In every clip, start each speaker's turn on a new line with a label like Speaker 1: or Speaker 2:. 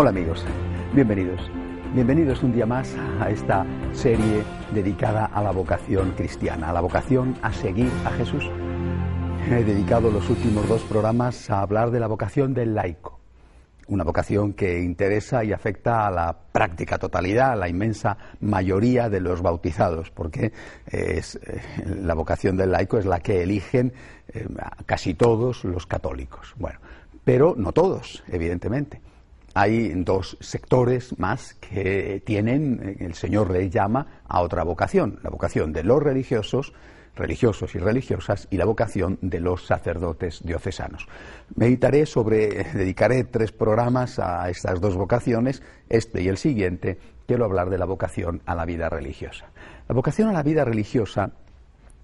Speaker 1: Hola amigos, bienvenidos. Bienvenidos un día más a esta serie dedicada a la vocación cristiana, a la vocación a seguir a Jesús. He dedicado los últimos dos programas a hablar de la vocación del laico, una vocación que interesa y afecta a la práctica totalidad, a la inmensa mayoría de los bautizados, porque es, eh, la vocación del laico es la que eligen eh, casi todos los católicos. Bueno, pero no todos, evidentemente hay dos sectores más que tienen, el Señor les llama a otra vocación, la vocación de los religiosos, religiosos y religiosas, y la vocación de los sacerdotes diocesanos. Meditaré sobre, dedicaré tres programas a estas dos vocaciones, este y el siguiente, quiero hablar de la vocación a la vida religiosa. La vocación a la vida religiosa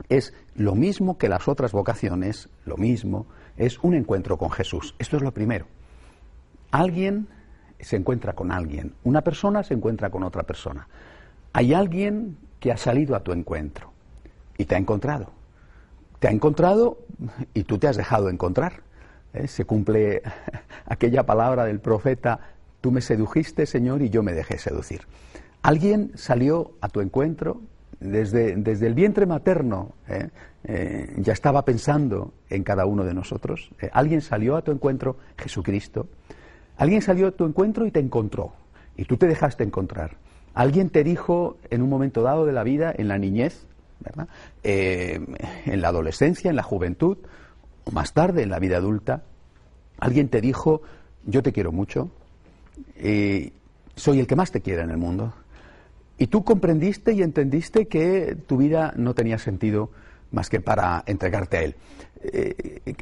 Speaker 1: es lo mismo que las otras vocaciones, lo mismo, es un encuentro con Jesús. Esto es lo primero. Alguien se encuentra con alguien, una persona se encuentra con otra persona. Hay alguien que ha salido a tu encuentro y te ha encontrado. Te ha encontrado y tú te has dejado encontrar. ¿eh? Se cumple aquella palabra del profeta, tú me sedujiste, Señor, y yo me dejé seducir. Alguien salió a tu encuentro desde, desde el vientre materno, ¿eh? Eh, ya estaba pensando en cada uno de nosotros. alguien salió a tu encuentro, Jesucristo, Alguien salió a tu encuentro y te encontró, y tú te dejaste encontrar. Alguien te dijo en un momento dado de la vida, en la niñez, ¿verdad? Eh, en la adolescencia, en la juventud, o más tarde en la vida adulta, alguien te dijo, yo te quiero mucho, soy el que más te quiere en el mundo. Y tú comprendiste y entendiste que tu vida no tenía sentido más que para entregarte a Él. Eh,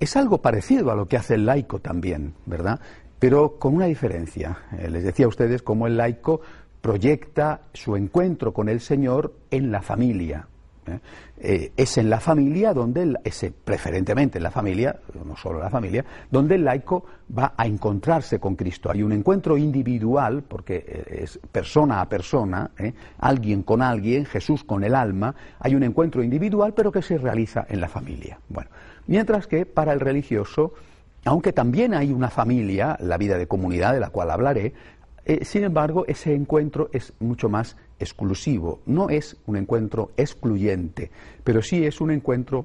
Speaker 1: es algo parecido a lo que hace el laico también, ¿verdad? Pero con una diferencia. Eh, les decía a ustedes cómo el laico proyecta su encuentro con el Señor en la familia. ¿eh? Eh, es en la familia donde, es preferentemente en la familia, no solo la familia, donde el laico va a encontrarse con Cristo. Hay un encuentro individual, porque es persona a persona, alguien con alguien, Jesús con el alma, hay un encuentro individual, pero que se realiza en la familia. Bueno, mientras que para el religioso, aunque también hay una familia, la vida de comunidad de la cual hablaré, eh, sin embargo, ese encuentro es mucho más exclusivo. No es un encuentro excluyente, pero sí es un encuentro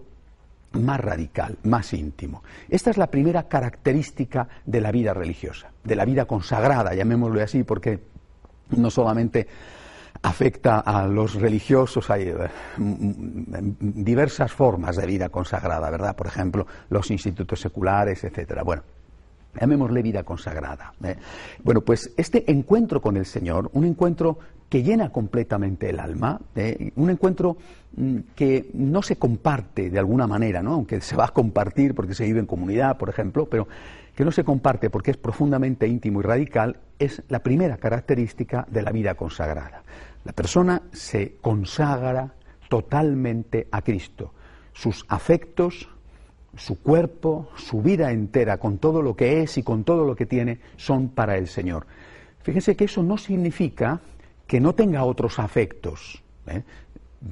Speaker 1: más radical, más íntimo. Esta es la primera característica de la vida religiosa, de la vida consagrada, llamémoslo así, porque no solamente afecta a los religiosos, hay eh, diversas formas de vida consagrada, ¿verdad? Por ejemplo, los institutos seculares, etcétera. Bueno, llamémosle vida consagrada. ¿eh? Bueno, pues este encuentro con el Señor, un encuentro que llena completamente el alma, ¿eh? un encuentro mm, que no se comparte de alguna manera, ¿no? aunque se va a compartir porque se vive en comunidad, por ejemplo, pero que no se comparte porque es profundamente íntimo y radical, es la primera característica de la vida consagrada. La persona se consagra totalmente a Cristo. Sus afectos, su cuerpo, su vida entera, con todo lo que es y con todo lo que tiene, son para el Señor. Fíjense que eso no significa que no tenga otros afectos. ¿eh?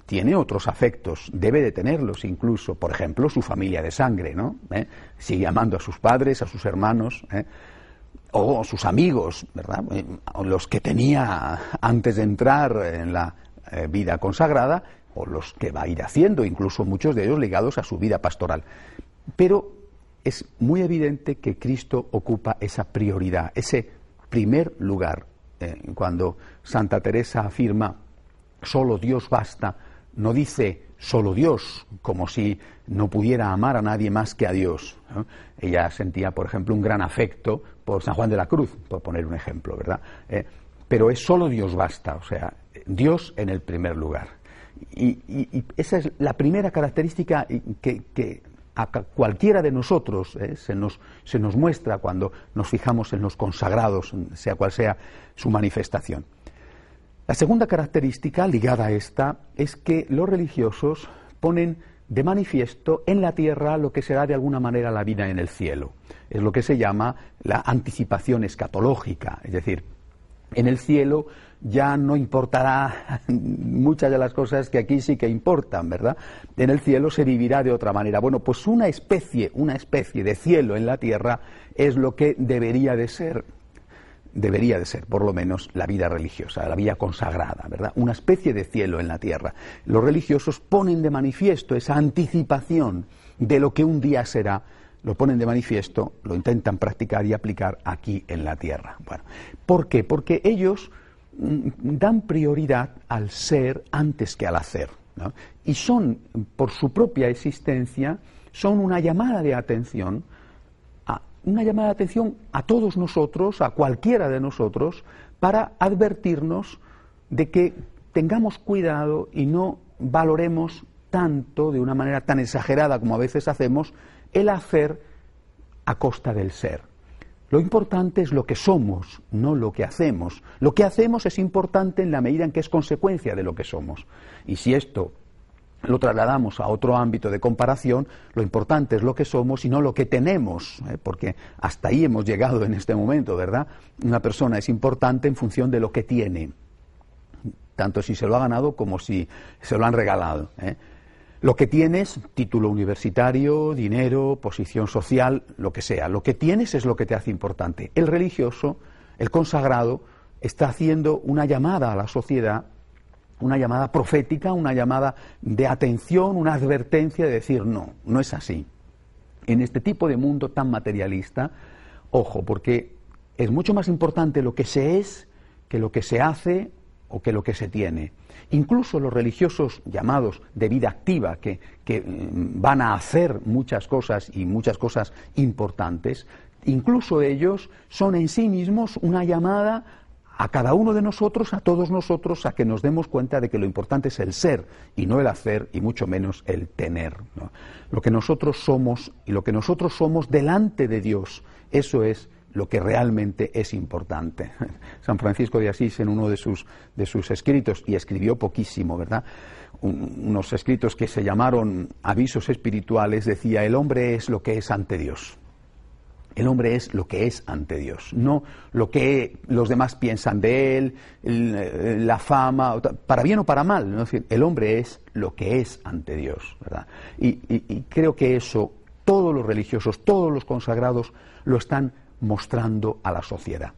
Speaker 1: tiene otros afectos, debe de tenerlos incluso, por ejemplo, su familia de sangre, ¿no? ¿Eh? Sigue amando a sus padres, a sus hermanos, ¿eh? o sus amigos, ¿verdad? Eh, los que tenía antes de entrar en la vida consagrada, o los que va a ir haciendo, incluso muchos de ellos ligados a su vida pastoral. Pero es muy evidente que Cristo ocupa esa prioridad, ese primer lugar. cuando Santa Teresa afirma solo Dios basta, no dice solo Dios, como si no pudiera amar a nadie más que a Dios. Ella sentía, por ejemplo, un gran afecto por San Juan de la Cruz, por poner un ejemplo, ¿verdad? Eh, pero es solo Dios basta, o sea, Dios en el primer lugar. Y, esa es la primera característica que, a cualquiera de nosotros eh, se, nos, se nos muestra cuando nos fijamos en los consagrados, sea cual sea su manifestación. La segunda característica ligada a esta es que los religiosos ponen de manifiesto en la tierra lo que será de alguna manera la vida en el cielo. Es lo que se llama la anticipación escatológica, es decir, en el cielo ya no importará muchas de las cosas que aquí sí que importan, ¿verdad? En el cielo se vivirá de otra manera. Bueno, pues una especie, una especie de cielo en la tierra es lo que debería de ser debería de ser, por lo menos, la vida religiosa, la vida consagrada, ¿verdad? Una especie de cielo en la tierra. Los religiosos ponen de manifiesto esa anticipación de lo que un día será, lo ponen de manifiesto, lo intentan practicar y aplicar aquí en la tierra. ¿por qué? Porque ellos mm, dan prioridad al ser antes que al hacer. Y son, por su propia existencia, son una llamada de atención una llamada de atención a todos nosotros, a cualquiera de nosotros, para advertirnos de que tengamos cuidado y no valoremos tanto, de una manera tan exagerada como a veces hacemos, el hacer a costa del ser. Lo importante es lo que somos, no lo que hacemos. Lo que hacemos es importante en la medida en que es consecuencia de lo que somos. Y si esto lo trasladamos a otro ámbito de comparación, lo importante es lo que somos y no lo que tenemos, ¿eh? porque hasta ahí hemos llegado en este momento, ¿verdad? Una persona es importante en función de lo que tiene, tanto si se lo ha ganado como si se lo han regalado. ¿eh? Lo que tienes, título universitario, dinero, posición social, lo que sea, lo que tienes es lo que te hace importante. El religioso, el consagrado, está haciendo una llamada a la sociedad una llamada profética, una llamada de atención, una advertencia de decir no, no es así. En este tipo de mundo tan materialista, ojo, porque es mucho más importante lo que se es que lo que se hace o que lo que se tiene. Incluso los religiosos llamados de vida activa, que, que mm, van a hacer muchas cosas y muchas cosas importantes, incluso ellos son en sí mismos una llamada a cada uno de nosotros, a todos nosotros, a que nos demos cuenta de que lo importante es el ser y no el hacer y mucho menos el tener. Lo que nosotros somos y lo que nosotros somos delante de Dios, eso es lo que realmente es importante. San Francisco de Asís en uno de sus, de sus escritos, y escribió poquísimo, ¿verdad? unos escritos que se llamaron avisos espirituales, decía, el hombre es lo que es ante Dios. El hombre es lo que es ante Dios, no lo que los demás piensan de él, eh, la fama, para bien o para mal. el hombre es lo que es ante Dios. ¿verdad? Y, creo que eso todos los religiosos, todos los consagrados lo están mostrando a la sociedad.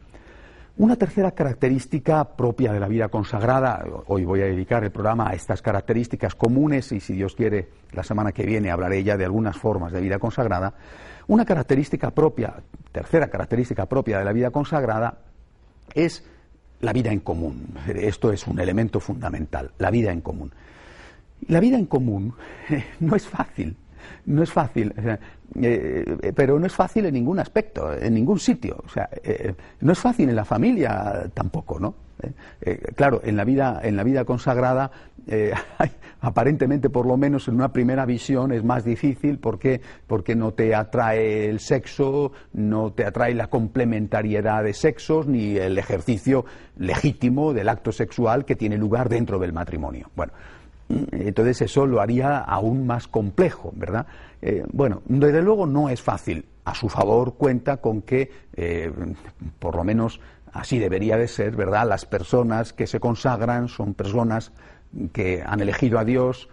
Speaker 1: Una tercera característica propia de la vida consagrada, hoy voy a dedicar el programa a estas características comunes y si Dios quiere la semana que viene hablaré ya de algunas formas de vida consagrada, una característica propia, tercera característica propia de la vida consagrada, es la vida en común. Esto es un elemento fundamental, la vida en común. La vida en común no es fácil, no es fácil, eh, pero no es fácil en ningún aspecto, en ningún sitio. O sea, eh, no es fácil en la familia tampoco, ¿no? Eh, claro, en la vida, en la vida consagrada, aparentemente por lo menos en una primera visión es más difícil porque, porque no te atrae el sexo, no te atrae la complementariedad de sexos ni el ejercicio legítimo del acto sexual que tiene lugar dentro del matrimonio. Bueno, entonces eso lo haría aún más complejo, ¿verdad? Eh, bueno, desde luego no es fácil. A su favor cuenta con que, eh, por lo menos así debería de ser, ¿verdad? Las personas que se consagran son personas que han elegido a Dios,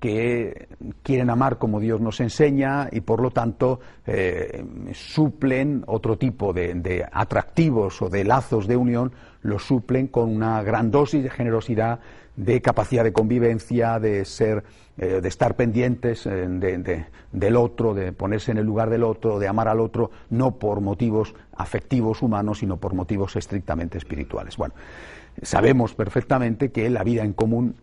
Speaker 1: que quieren amar como Dios nos enseña y por lo tanto eh, suplen otro tipo de, atractivos o de lazos de unión, los suplen con una gran dosis de generosidad, de capacidad de convivencia, de ser, eh, de estar pendientes eh, del otro, de ponerse en el lugar del otro, de amar al otro, no por motivos afectivos humanos, sino por motivos estrictamente espirituales. Bueno, sabemos perfectamente que la vida en común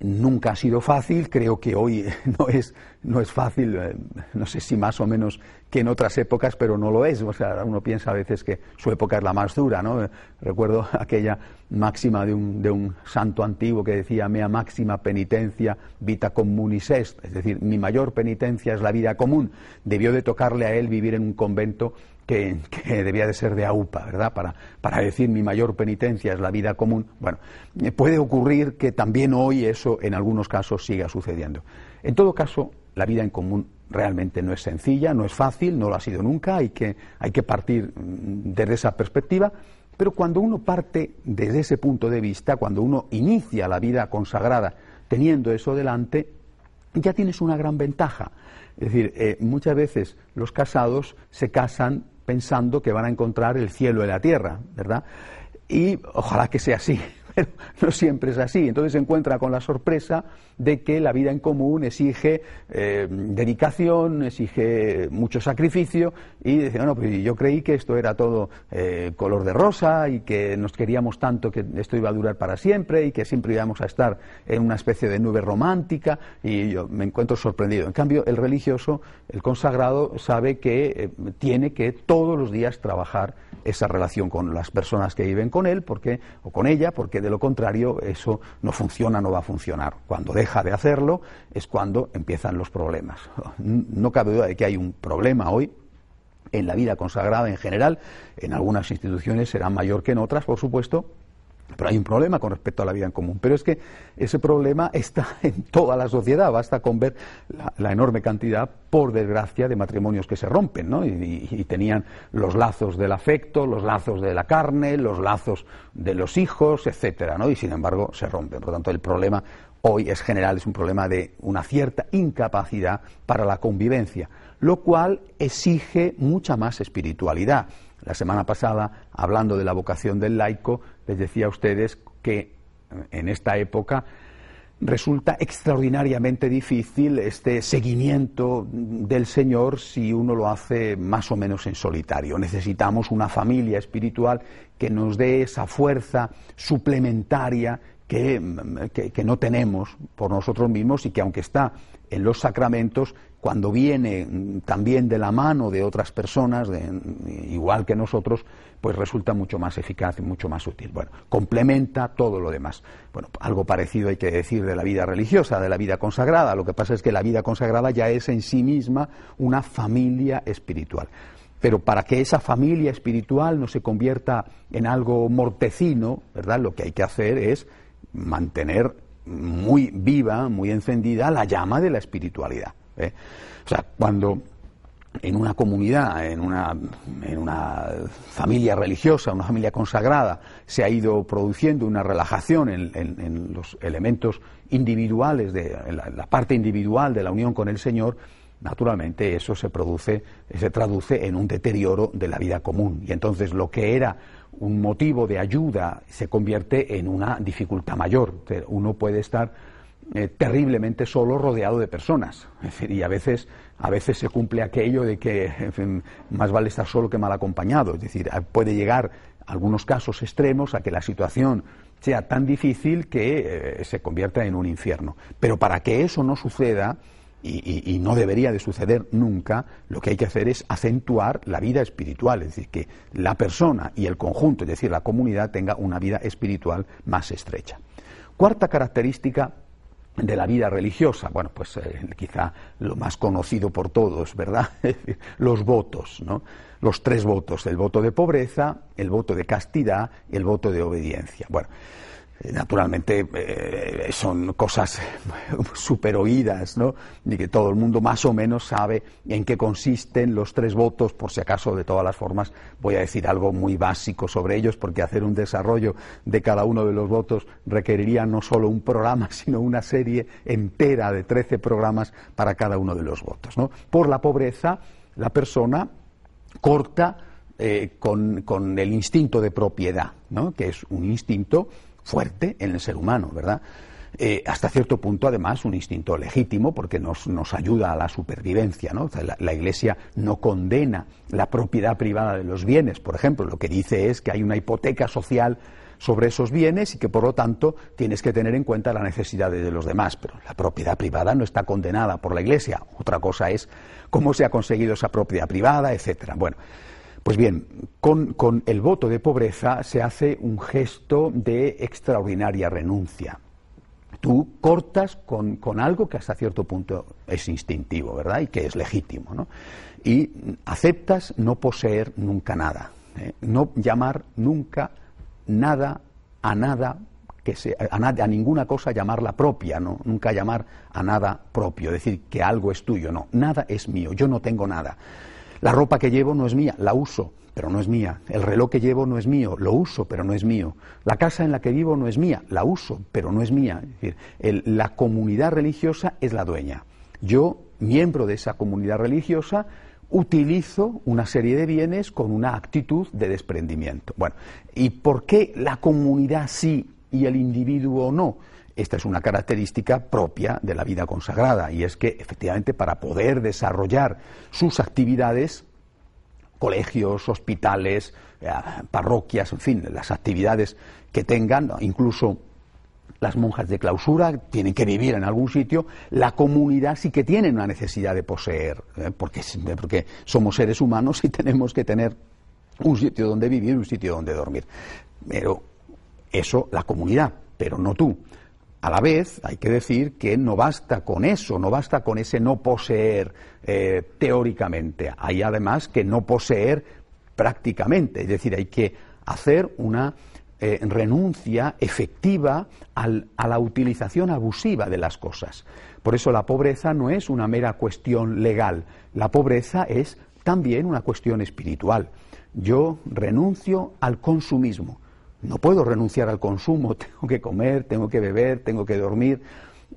Speaker 1: Nunca ha sido fácil, creo que hoy no es, no es fácil, eh, no sé si más o menos que en otras épocas, pero no lo es. O sea, uno piensa a veces que su época es la más dura, ¿no? Recuerdo aquella máxima de un, de un santo antiguo que decía, mea máxima penitencia vita communis est, es decir, mi mayor penitencia es la vida común. Debió de tocarle a él vivir en un convento que, debía de ser de AUPA, ¿verdad? Para, para decir mi mayor penitencia es la vida común. Bueno, eh, puede ocurrir que también hoy eso en algunos casos siga sucediendo. En todo caso, la vida en común realmente no es sencilla, no es fácil, no lo ha sido nunca, hay que, hay que partir mm, desde esa perspectiva, pero cuando uno parte desde ese punto de vista, cuando uno inicia la vida consagrada teniendo eso delante, ya tienes una gran ventaja. Es decir, eh, muchas veces los casados se casan pensando que van a encontrar el cielo y la tierra, ¿verdad? Y ojalá que sea así, pero no siempre es así. Entonces se encuentra con la sorpresa de que la vida en común exige eh, dedicación, exige mucho sacrificio y dice, no, pues yo creí que esto era todo eh, color de rosa y que nos queríamos tanto que esto iba a durar para siempre y que siempre íbamos a estar en una especie de nube romántica y yo me encuentro sorprendido. En cambio, el religioso, el consagrado, sabe que eh, tiene que todos los días trabajar esa relación con las personas que viven con él porque, o con ella, porque de lo contrario eso no funciona, no va a funcionar. Cuando deja de hacerlo es cuando empiezan los problemas. No cabe duda de que hay un problema hoy en la vida consagrada en general, en algunas instituciones será mayor que en otras, por supuesto, pero hay un problema con respecto a la vida en común. Pero es que ese problema está en toda la sociedad. Basta con ver la, enorme cantidad, por desgracia, de matrimonios que se rompen, ¿no? Y, tenían los lazos del afecto, los lazos de la carne, los lazos de los hijos, etcétera, ¿no? Y sin embargo se rompen. Por lo tanto, el problema hoy es general, es un problema de una cierta incapacidad para la convivencia, lo cual exige mucha más espiritualidad. La semana pasada, hablando de la vocación del laico, les decía a ustedes que eh, en esta época resulta extraordinariamente difícil este seguimiento del Señor si uno lo hace más o menos en solitario. Necesitamos una familia espiritual que nos dé esa fuerza suplementaria que, no tenemos por nosotros mismos y que aunque está en los sacramentos, cuando viene también de la mano de otras personas, igual que nosotros, pues resulta mucho más eficaz y mucho más útil. Bueno, complementa todo lo demás. Bueno, algo parecido hay que decir de la vida religiosa, de la vida consagrada. Lo que pasa es que la vida consagrada ya es en sí misma una familia espiritual. Pero para que esa familia espiritual no se convierta en algo mortecino, ¿verdad? Lo que hay que hacer es mantener muy viva, muy encendida la llama de la espiritualidad. ¿eh? O sea, cuando en una comunidad, en una, en una, familia religiosa, una familia consagrada, se ha ido produciendo una relajación en, los elementos individuales, de la, parte individual de la unión con el Señor, naturalmente eso se produce, se traduce en un deterioro de la vida común. Y entonces lo que era un motivo de ayuda se convierte en una dificultad mayor. Uno puede estar eh, terriblemente solo rodeado de personas. y a veces, a veces se cumple aquello de que más vale estar solo que mal acompañado. Es decir, puede llegar algunos casos extremos a que la situación sea tan difícil que eh, se convierta en un infierno. Pero para que eso no suceda, y, no debería de suceder nunca, lo que hay que hacer es acentuar la vida espiritual, es decir, que la persona y el conjunto, es decir, la comunidad, tenga una vida espiritual más estrecha. Cuarta característica de la vida religiosa, bueno, pues eh, quizá lo más conocido por todos, ¿verdad? Los votos, ¿no? Los tres votos, el voto de pobreza, el voto de castidad y el voto de obediencia. Bueno, naturalmente eh, son cosas super oídas, ¿no? Y que todo el mundo más o menos sabe en qué consisten los tres votos, por si acaso, de todas las formas, voy a decir algo muy básico sobre ellos, porque hacer un desarrollo de cada uno de los votos requeriría no solo un programa, sino una serie entera de 13 programas para cada uno de los votos, ¿no? Por la pobreza, la persona corta eh, con, con, el instinto de propiedad, ¿no? que es un instinto fuerte en el ser humano, ¿verdad? eh, hasta cierto punto, además, un instinto legítimo porque nos, nos ayuda a la supervivencia. ¿no? la, Iglesia no condena la propiedad privada de los bienes, por ejemplo, lo que dice es que hay una hipoteca social sobre esos bienes y que por lo tanto tienes que tener en cuenta las necesidades de los demás. Pero la propiedad privada no está condenada por la Iglesia. Otra cosa es cómo se ha conseguido esa propiedad privada, etcétera. Bueno, pues bien, con, con el voto de pobreza se hace un gesto de extraordinaria renuncia tú cortas con, algo que hasta cierto punto es instintivo, ¿verdad? Y que es legítimo, ¿no? Y aceptas no poseer nunca nada, ¿eh? no llamar nunca nada a nada que sea, a, a, ninguna cosa llamarla propia, ¿no? Nunca llamar a nada propio, decir que algo es tuyo, no, nada es mío, yo no tengo nada. La ropa que llevo no es mía, la uso, pero no es mía. El reloj que llevo no es mío, lo uso, pero no es mío. La casa en la que vivo no es mía, la uso, pero no es mía. Es decir, la comunidad religiosa es la dueña. Yo, miembro de esa comunidad religiosa, utilizo una serie de bienes con una actitud de desprendimiento. Bueno, ¿y por qué la comunidad sí y el individuo no? Esta es una característica propia de la vida consagrada y es que efectivamente para poder desarrollar sus actividades colegios, hospitales, eh, parroquias, en fin, las actividades que tengan, incluso las monjas de clausura tienen que vivir en algún sitio, la comunidad sí que tiene una necesidad de poseer, eh, porque, porque somos seres humanos y tenemos que tener un sitio donde vivir, un sitio donde dormir. Pero eso la comunidad, pero no tú. A la vez, hay que decir que no basta con eso, no basta con ese no poseer eh, teóricamente. Hay además que no poseer prácticamente, es decir, hay que hacer una eh, renuncia efectiva a la utilización abusiva de las cosas. Por eso la pobreza no es una mera cuestión legal, la pobreza es también una cuestión espiritual. Yo renuncio al consumismo no puedo renunciar al consumo, tengo que comer, tengo que beber, tengo que dormir,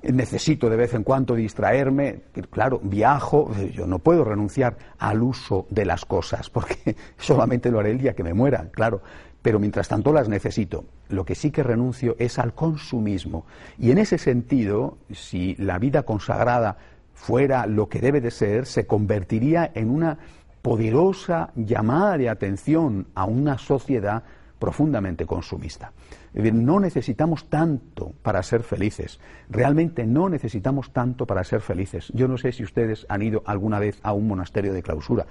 Speaker 1: necesito de vez en cuando distraerme, claro, viajo, yo no puedo renunciar al uso de las cosas, porque solamente lo haré el día que me muera, claro, pero mientras tanto las necesito. Lo que sí que renuncio es al consumismo. Y en ese sentido, si la vida consagrada fuera lo que debe de ser, se convertiría en una poderosa llamada de atención a una sociedad profundamente consumista. no necesitamos tanto para ser felices. Realmente no necesitamos tanto para ser felices. Yo no sé si ustedes han ido alguna vez a un monasterio de clausura.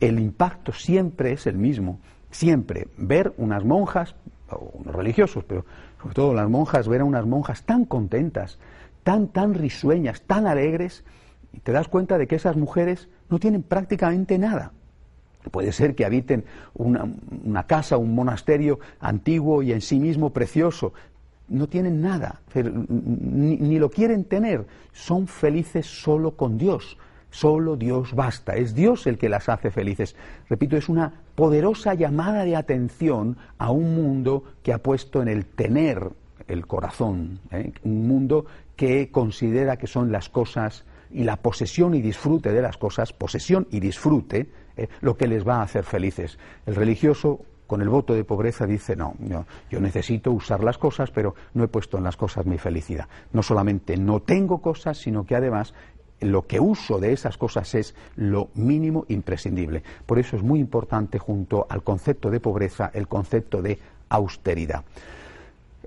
Speaker 1: El impacto siempre es el mismo. Siempre. Ver unas monjas, o unos religiosos, pero sobre todo las monjas, ver a unas monjas tan contentas, tan, tan risueñas, tan alegres, y te das cuenta de que esas mujeres no tienen prácticamente nada. Puede ser que habiten una, casa, un monasterio antiguo y en sí mismo precioso. No tienen nada, ni, lo quieren tener. Son felices solo con Dios. Solo Dios basta. Es Dios el que las hace felices. Repito, es una poderosa llamada de atención a un mundo que ha puesto en el tener el corazón. ¿eh? Un mundo que considera que son las cosas y la posesión y disfrute de las cosas, posesión y disfrute, eh, lo que les va a hacer felices. El religioso con el voto de pobreza dice, no, yo necesito usar las cosas, pero no he puesto en las cosas mi felicidad. No solamente no tengo cosas, sino que además lo que uso de esas cosas es lo mínimo imprescindible. Por eso es muy importante junto al concepto de pobreza el concepto de austeridad.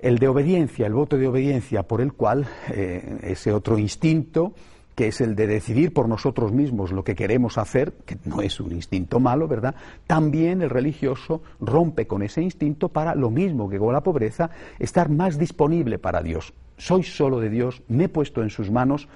Speaker 1: El de obediencia, el voto de obediencia por el cual eh, ese otro instinto que es el de decidir por nosotros mismos lo que queremos hacer, que no es un instinto malo, ¿verdad? También el religioso rompe con ese instinto para lo mismo que con la pobreza, estar más disponible para Dios. Soy solo de Dios, me he puesto en sus manos,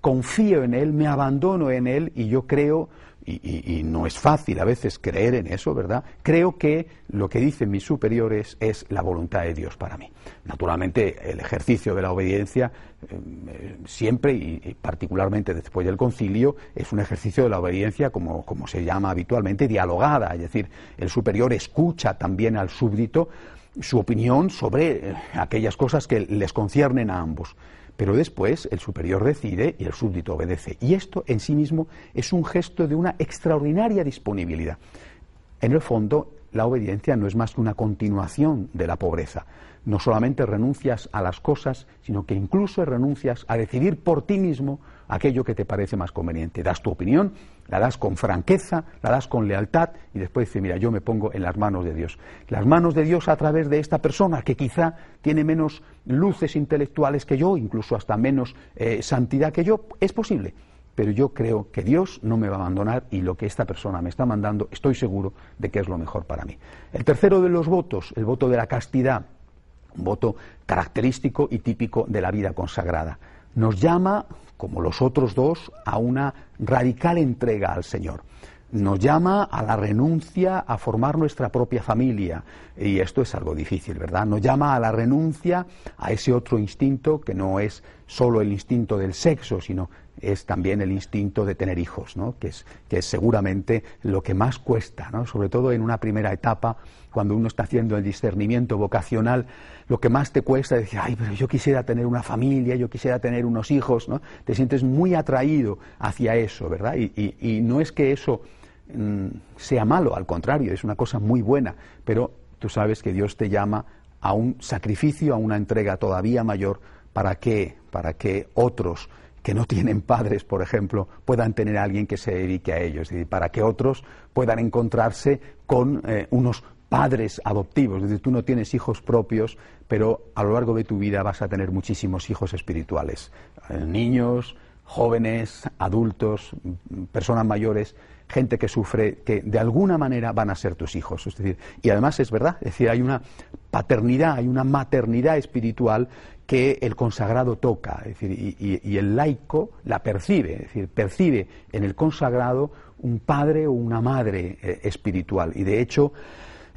Speaker 1: confío en Él, me abandono en Él y yo creo y, no es fácil a veces creer en eso, ¿verdad? Creo que lo que dicen mis superiores es la voluntad de Dios para mí. Naturalmente, el ejercicio de la obediencia eh, siempre y, particularmente después del concilio es un ejercicio de la obediencia como, como se llama habitualmente dialogada, es decir, el superior escucha también al súbdito su opinión sobre eh, aquellas cosas que les conciernen a ambos. Pero después el superior decide y el súbdito obedece. Y esto en sí mismo es un gesto de una extraordinaria disponibilidad. En el fondo, la obediencia no es más que una continuación de la pobreza. No solamente renuncias a las cosas, sino que incluso renuncias a decidir por ti mismo aquello que te parece más conveniente. Das tu opinión, la das con franqueza, la das con lealtad y después dices, mira, yo me pongo en las manos de Dios. Las manos de Dios a través de esta persona que quizá tiene menos luces intelectuales que yo, incluso hasta menos eh, santidad que yo, es posible. Pero yo creo que Dios no me va a abandonar y lo que esta persona me está mandando, estoy seguro de que es lo mejor para mí. El tercero de los votos, el voto de la castidad, un voto característico y típico de la vida consagrada. Nos llama como los otros dos, a una radical entrega al Señor. Nos llama a la renuncia a formar nuestra propia familia. Y esto es algo difícil, ¿verdad? Nos llama a la renuncia a ese otro instinto que no es solo el instinto del sexo, sino es también el instinto de tener hijos, ¿no? que, es, que es seguramente lo que más cuesta, ¿no? sobre todo en una primera etapa, cuando uno está haciendo el discernimiento vocacional, lo que más te cuesta es decir, ay, pero yo quisiera tener una familia, yo quisiera tener unos hijos, ¿no? te sientes muy atraído hacia eso, ¿verdad? Y, no es que eso mm, sea malo, al contrario, es una cosa muy buena, pero tú sabes que Dios te llama a un sacrificio, a una entrega todavía mayor, ¿para qué? Para que otros que no tienen padres, por ejemplo, puedan tener a alguien que se dedique a ellos, y para que otros puedan encontrarse con eh, unos padres adoptivos. Es decir, tú no tienes hijos propios, pero a lo largo de tu vida vas a tener muchísimos hijos espirituales. Eh, niños, jóvenes, adultos, personas mayores, gente que sufre, que de alguna manera van a ser tus hijos. Es decir, y además es verdad, es decir, hay una paternidad, hay una maternidad espiritual que el consagrado toca, es decir, y, el laico la percibe, es decir, percibe en el consagrado un padre o una madre eh, espiritual. Y de hecho,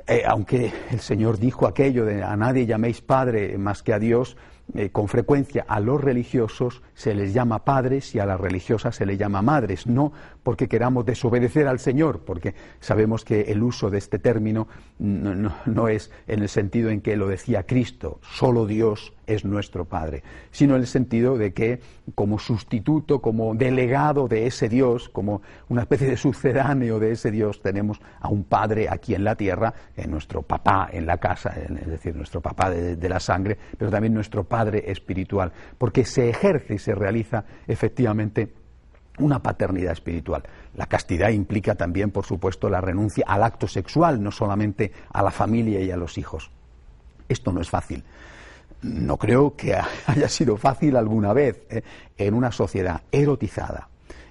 Speaker 1: eh, aunque el Señor dijo aquello de a nadie llaméis padre más que a Dios, eh, con frecuencia a los religiosos se les llama padres y a las religiosas se les llama madres, no porque queramos desobedecer al Señor, porque sabemos que el uso de este término no, es en el sentido en que lo decía Cristo, solo Dios es nuestro Padre, sino en el sentido de que como sustituto, como delegado de ese Dios, como una especie de sucedáneo de ese Dios, tenemos a un Padre aquí en la tierra, en nuestro papá en la casa, es decir, nuestro papá de, de la sangre, pero también nuestro Padre espiritual, porque se ejerce y se realiza efectivamente una paternidad espiritual. La castidad implica también, por supuesto, la renuncia al acto sexual, no solamente a la familia y a los hijos. Esto no es fácil. No creo que haya sido fácil alguna vez ¿eh? en una sociedad erotizada,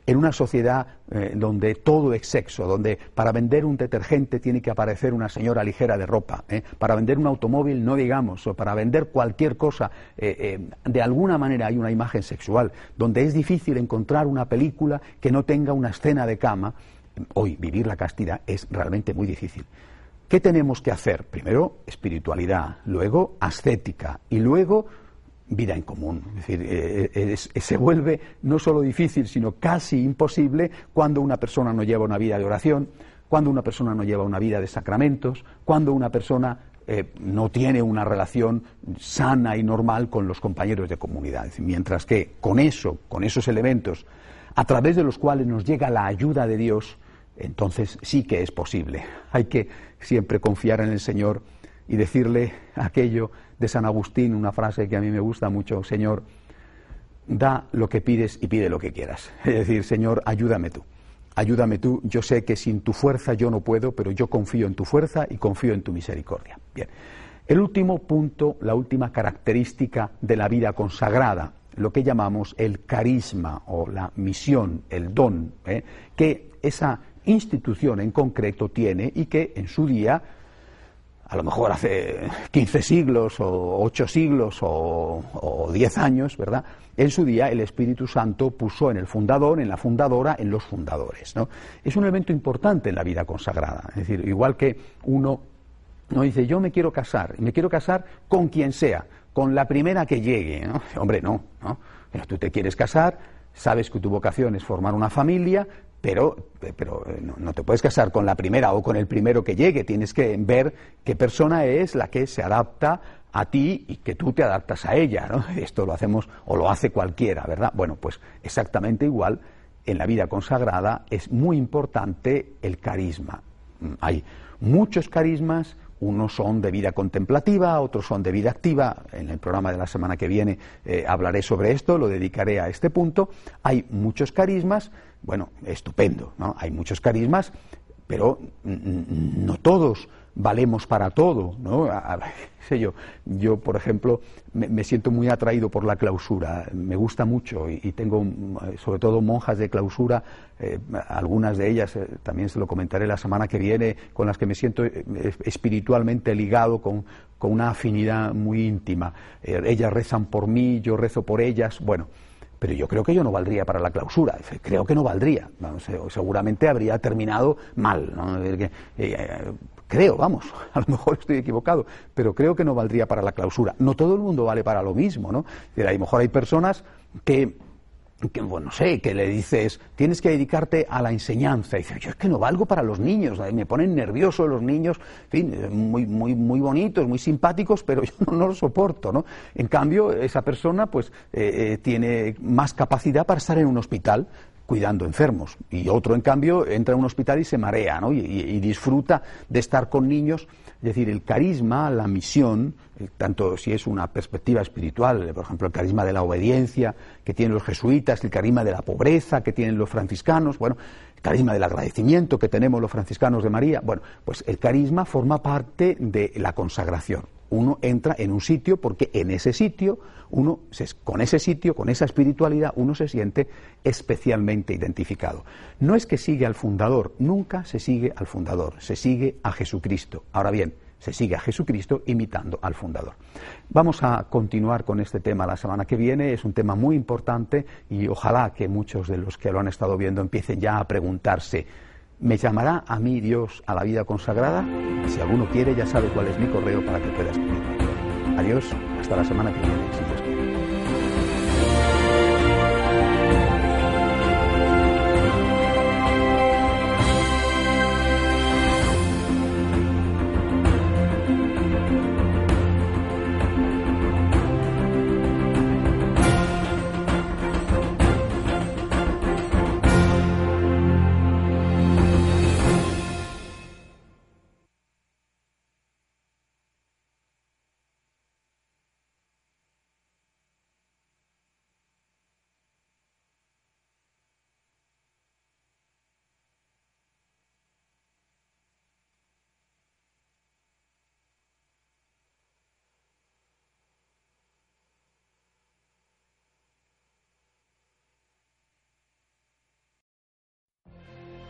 Speaker 1: en una sociedad eh, donde todo es sexo, donde para vender un detergente tiene que aparecer una señora ligera de ropa, ¿eh? para vender un automóvil no digamos, o para vender cualquier cosa, eh, de alguna manera hay una imagen sexual, donde es difícil encontrar una película que no tenga una escena de cama. Hoy vivir la castidad es realmente muy difícil. ¿Qué tenemos que hacer? Primero, espiritualidad, luego, ascética y luego vida en común. Es decir, eh, eh, se vuelve no solo difícil, sino casi imposible cuando una persona no lleva una vida de oración, cuando una persona no lleva una vida de sacramentos, cuando una persona eh, no tiene una relación sana y normal con los compañeros de comunidad. mientras que con eso, con esos elementos, a través de los cuales nos llega la ayuda de Dios, entonces sí que es posible. Hay que siempre confiar en el Señor y decirle aquello de San Agustín, una frase que a mí me gusta mucho, Señor, da lo que pides y pide lo que quieras. Es decir, Señor, ayúdame tú. Ayúdame tú, yo sé que sin tu fuerza yo no puedo, pero yo confío en tu fuerza y confío en tu misericordia. Bien. El último punto, la última característica de la vida consagrada, lo que llamamos el carisma o la misión, el don, ¿eh? que esa institución en concreto tiene y que en su día a lo mejor hace 15 siglos o 8 siglos o, 10 años, ¿verdad? En su día el Espíritu Santo puso en el fundador, en la fundadora, en los fundadores. ¿no? Es un elemento importante en la vida consagrada. Es decir, igual que uno no dice, yo me quiero casar, y me quiero casar con quien sea, con la primera que llegue. ¿no? Hombre, no, ¿no? Pero tú te quieres casar, sabes que tu vocación es formar una familia, pero, pero eh, no, te puedes casar con la primera o con el primero que llegue, tienes que ver qué persona es la que se adapta a ti y que tú te adaptas a ella, ¿no? Esto lo hacemos o lo hace cualquiera, ¿verdad? Bueno, pues exactamente igual en la vida consagrada es muy importante el carisma. Hay muchos carismas, unos son de vida contemplativa, otros son de vida activa. En el programa de la semana que viene eh, hablaré sobre esto, lo dedicaré a este punto. Hay muchos carismas, bueno, estupendo, ¿no? Hay muchos carismas, pero no todos valemos para todo, ¿no? sé yo, yo, por ejemplo, me, siento muy atraído por la clausura, me gusta mucho y, tengo sobre todo monjas de clausura, eh, algunas de ellas, eh, también se lo comentaré la semana que viene, con las que me siento eh, espiritualmente ligado con, con, una afinidad muy íntima. ellas rezan por mí, yo rezo por ellas, bueno pero yo creo que yo no valdría para la clausura, creo que no valdría, seguramente habría terminado mal. ¿no? Creo, vamos, a lo mejor estoy equivocado, pero creo que no valdría para la clausura. No todo el mundo vale para lo mismo, ¿no? a lo mejor hay personas que, bueno, no sé, que le dices, tienes que dedicarte a la enseñanza. Y dice, yo es que no valgo para los niños, me ponen nerviosos los niños, en fin, muy, muy, muy bonitos, muy simpáticos, pero yo no, los soporto, ¿no? En cambio, esa persona, pues, eh, eh, tiene más capacidad para estar en un hospital, cuidando enfermos. Y otro, en cambio, entra a un hospital y se marea, ¿no? y, disfruta de estar con niños. Es decir, el carisma, la misión, eh, tanto si es una perspectiva espiritual, por ejemplo, el carisma de la obediencia que tienen los jesuitas, el carisma de la pobreza que tienen los franciscanos, bueno, el carisma del agradecimiento que tenemos los franciscanos de María, bueno, pues el carisma forma parte de la consagración uno entra en un sitio porque en ese sitio, uno, con ese sitio, con esa espiritualidad, uno se siente especialmente identificado. No es que sigue al fundador, nunca se sigue al fundador, se sigue a Jesucristo. Ahora bien, se sigue a Jesucristo imitando al fundador. Vamos a continuar con este tema la semana que viene, es un tema muy importante y ojalá que muchos de los que lo han estado viendo empiecen ya a preguntarse ¿Me llamará a mí Dios a la vida consagrada? Si alguno quiere, ya sabe cuál es mi correo para que pueda escribirme. Adiós, hasta la semana que viene,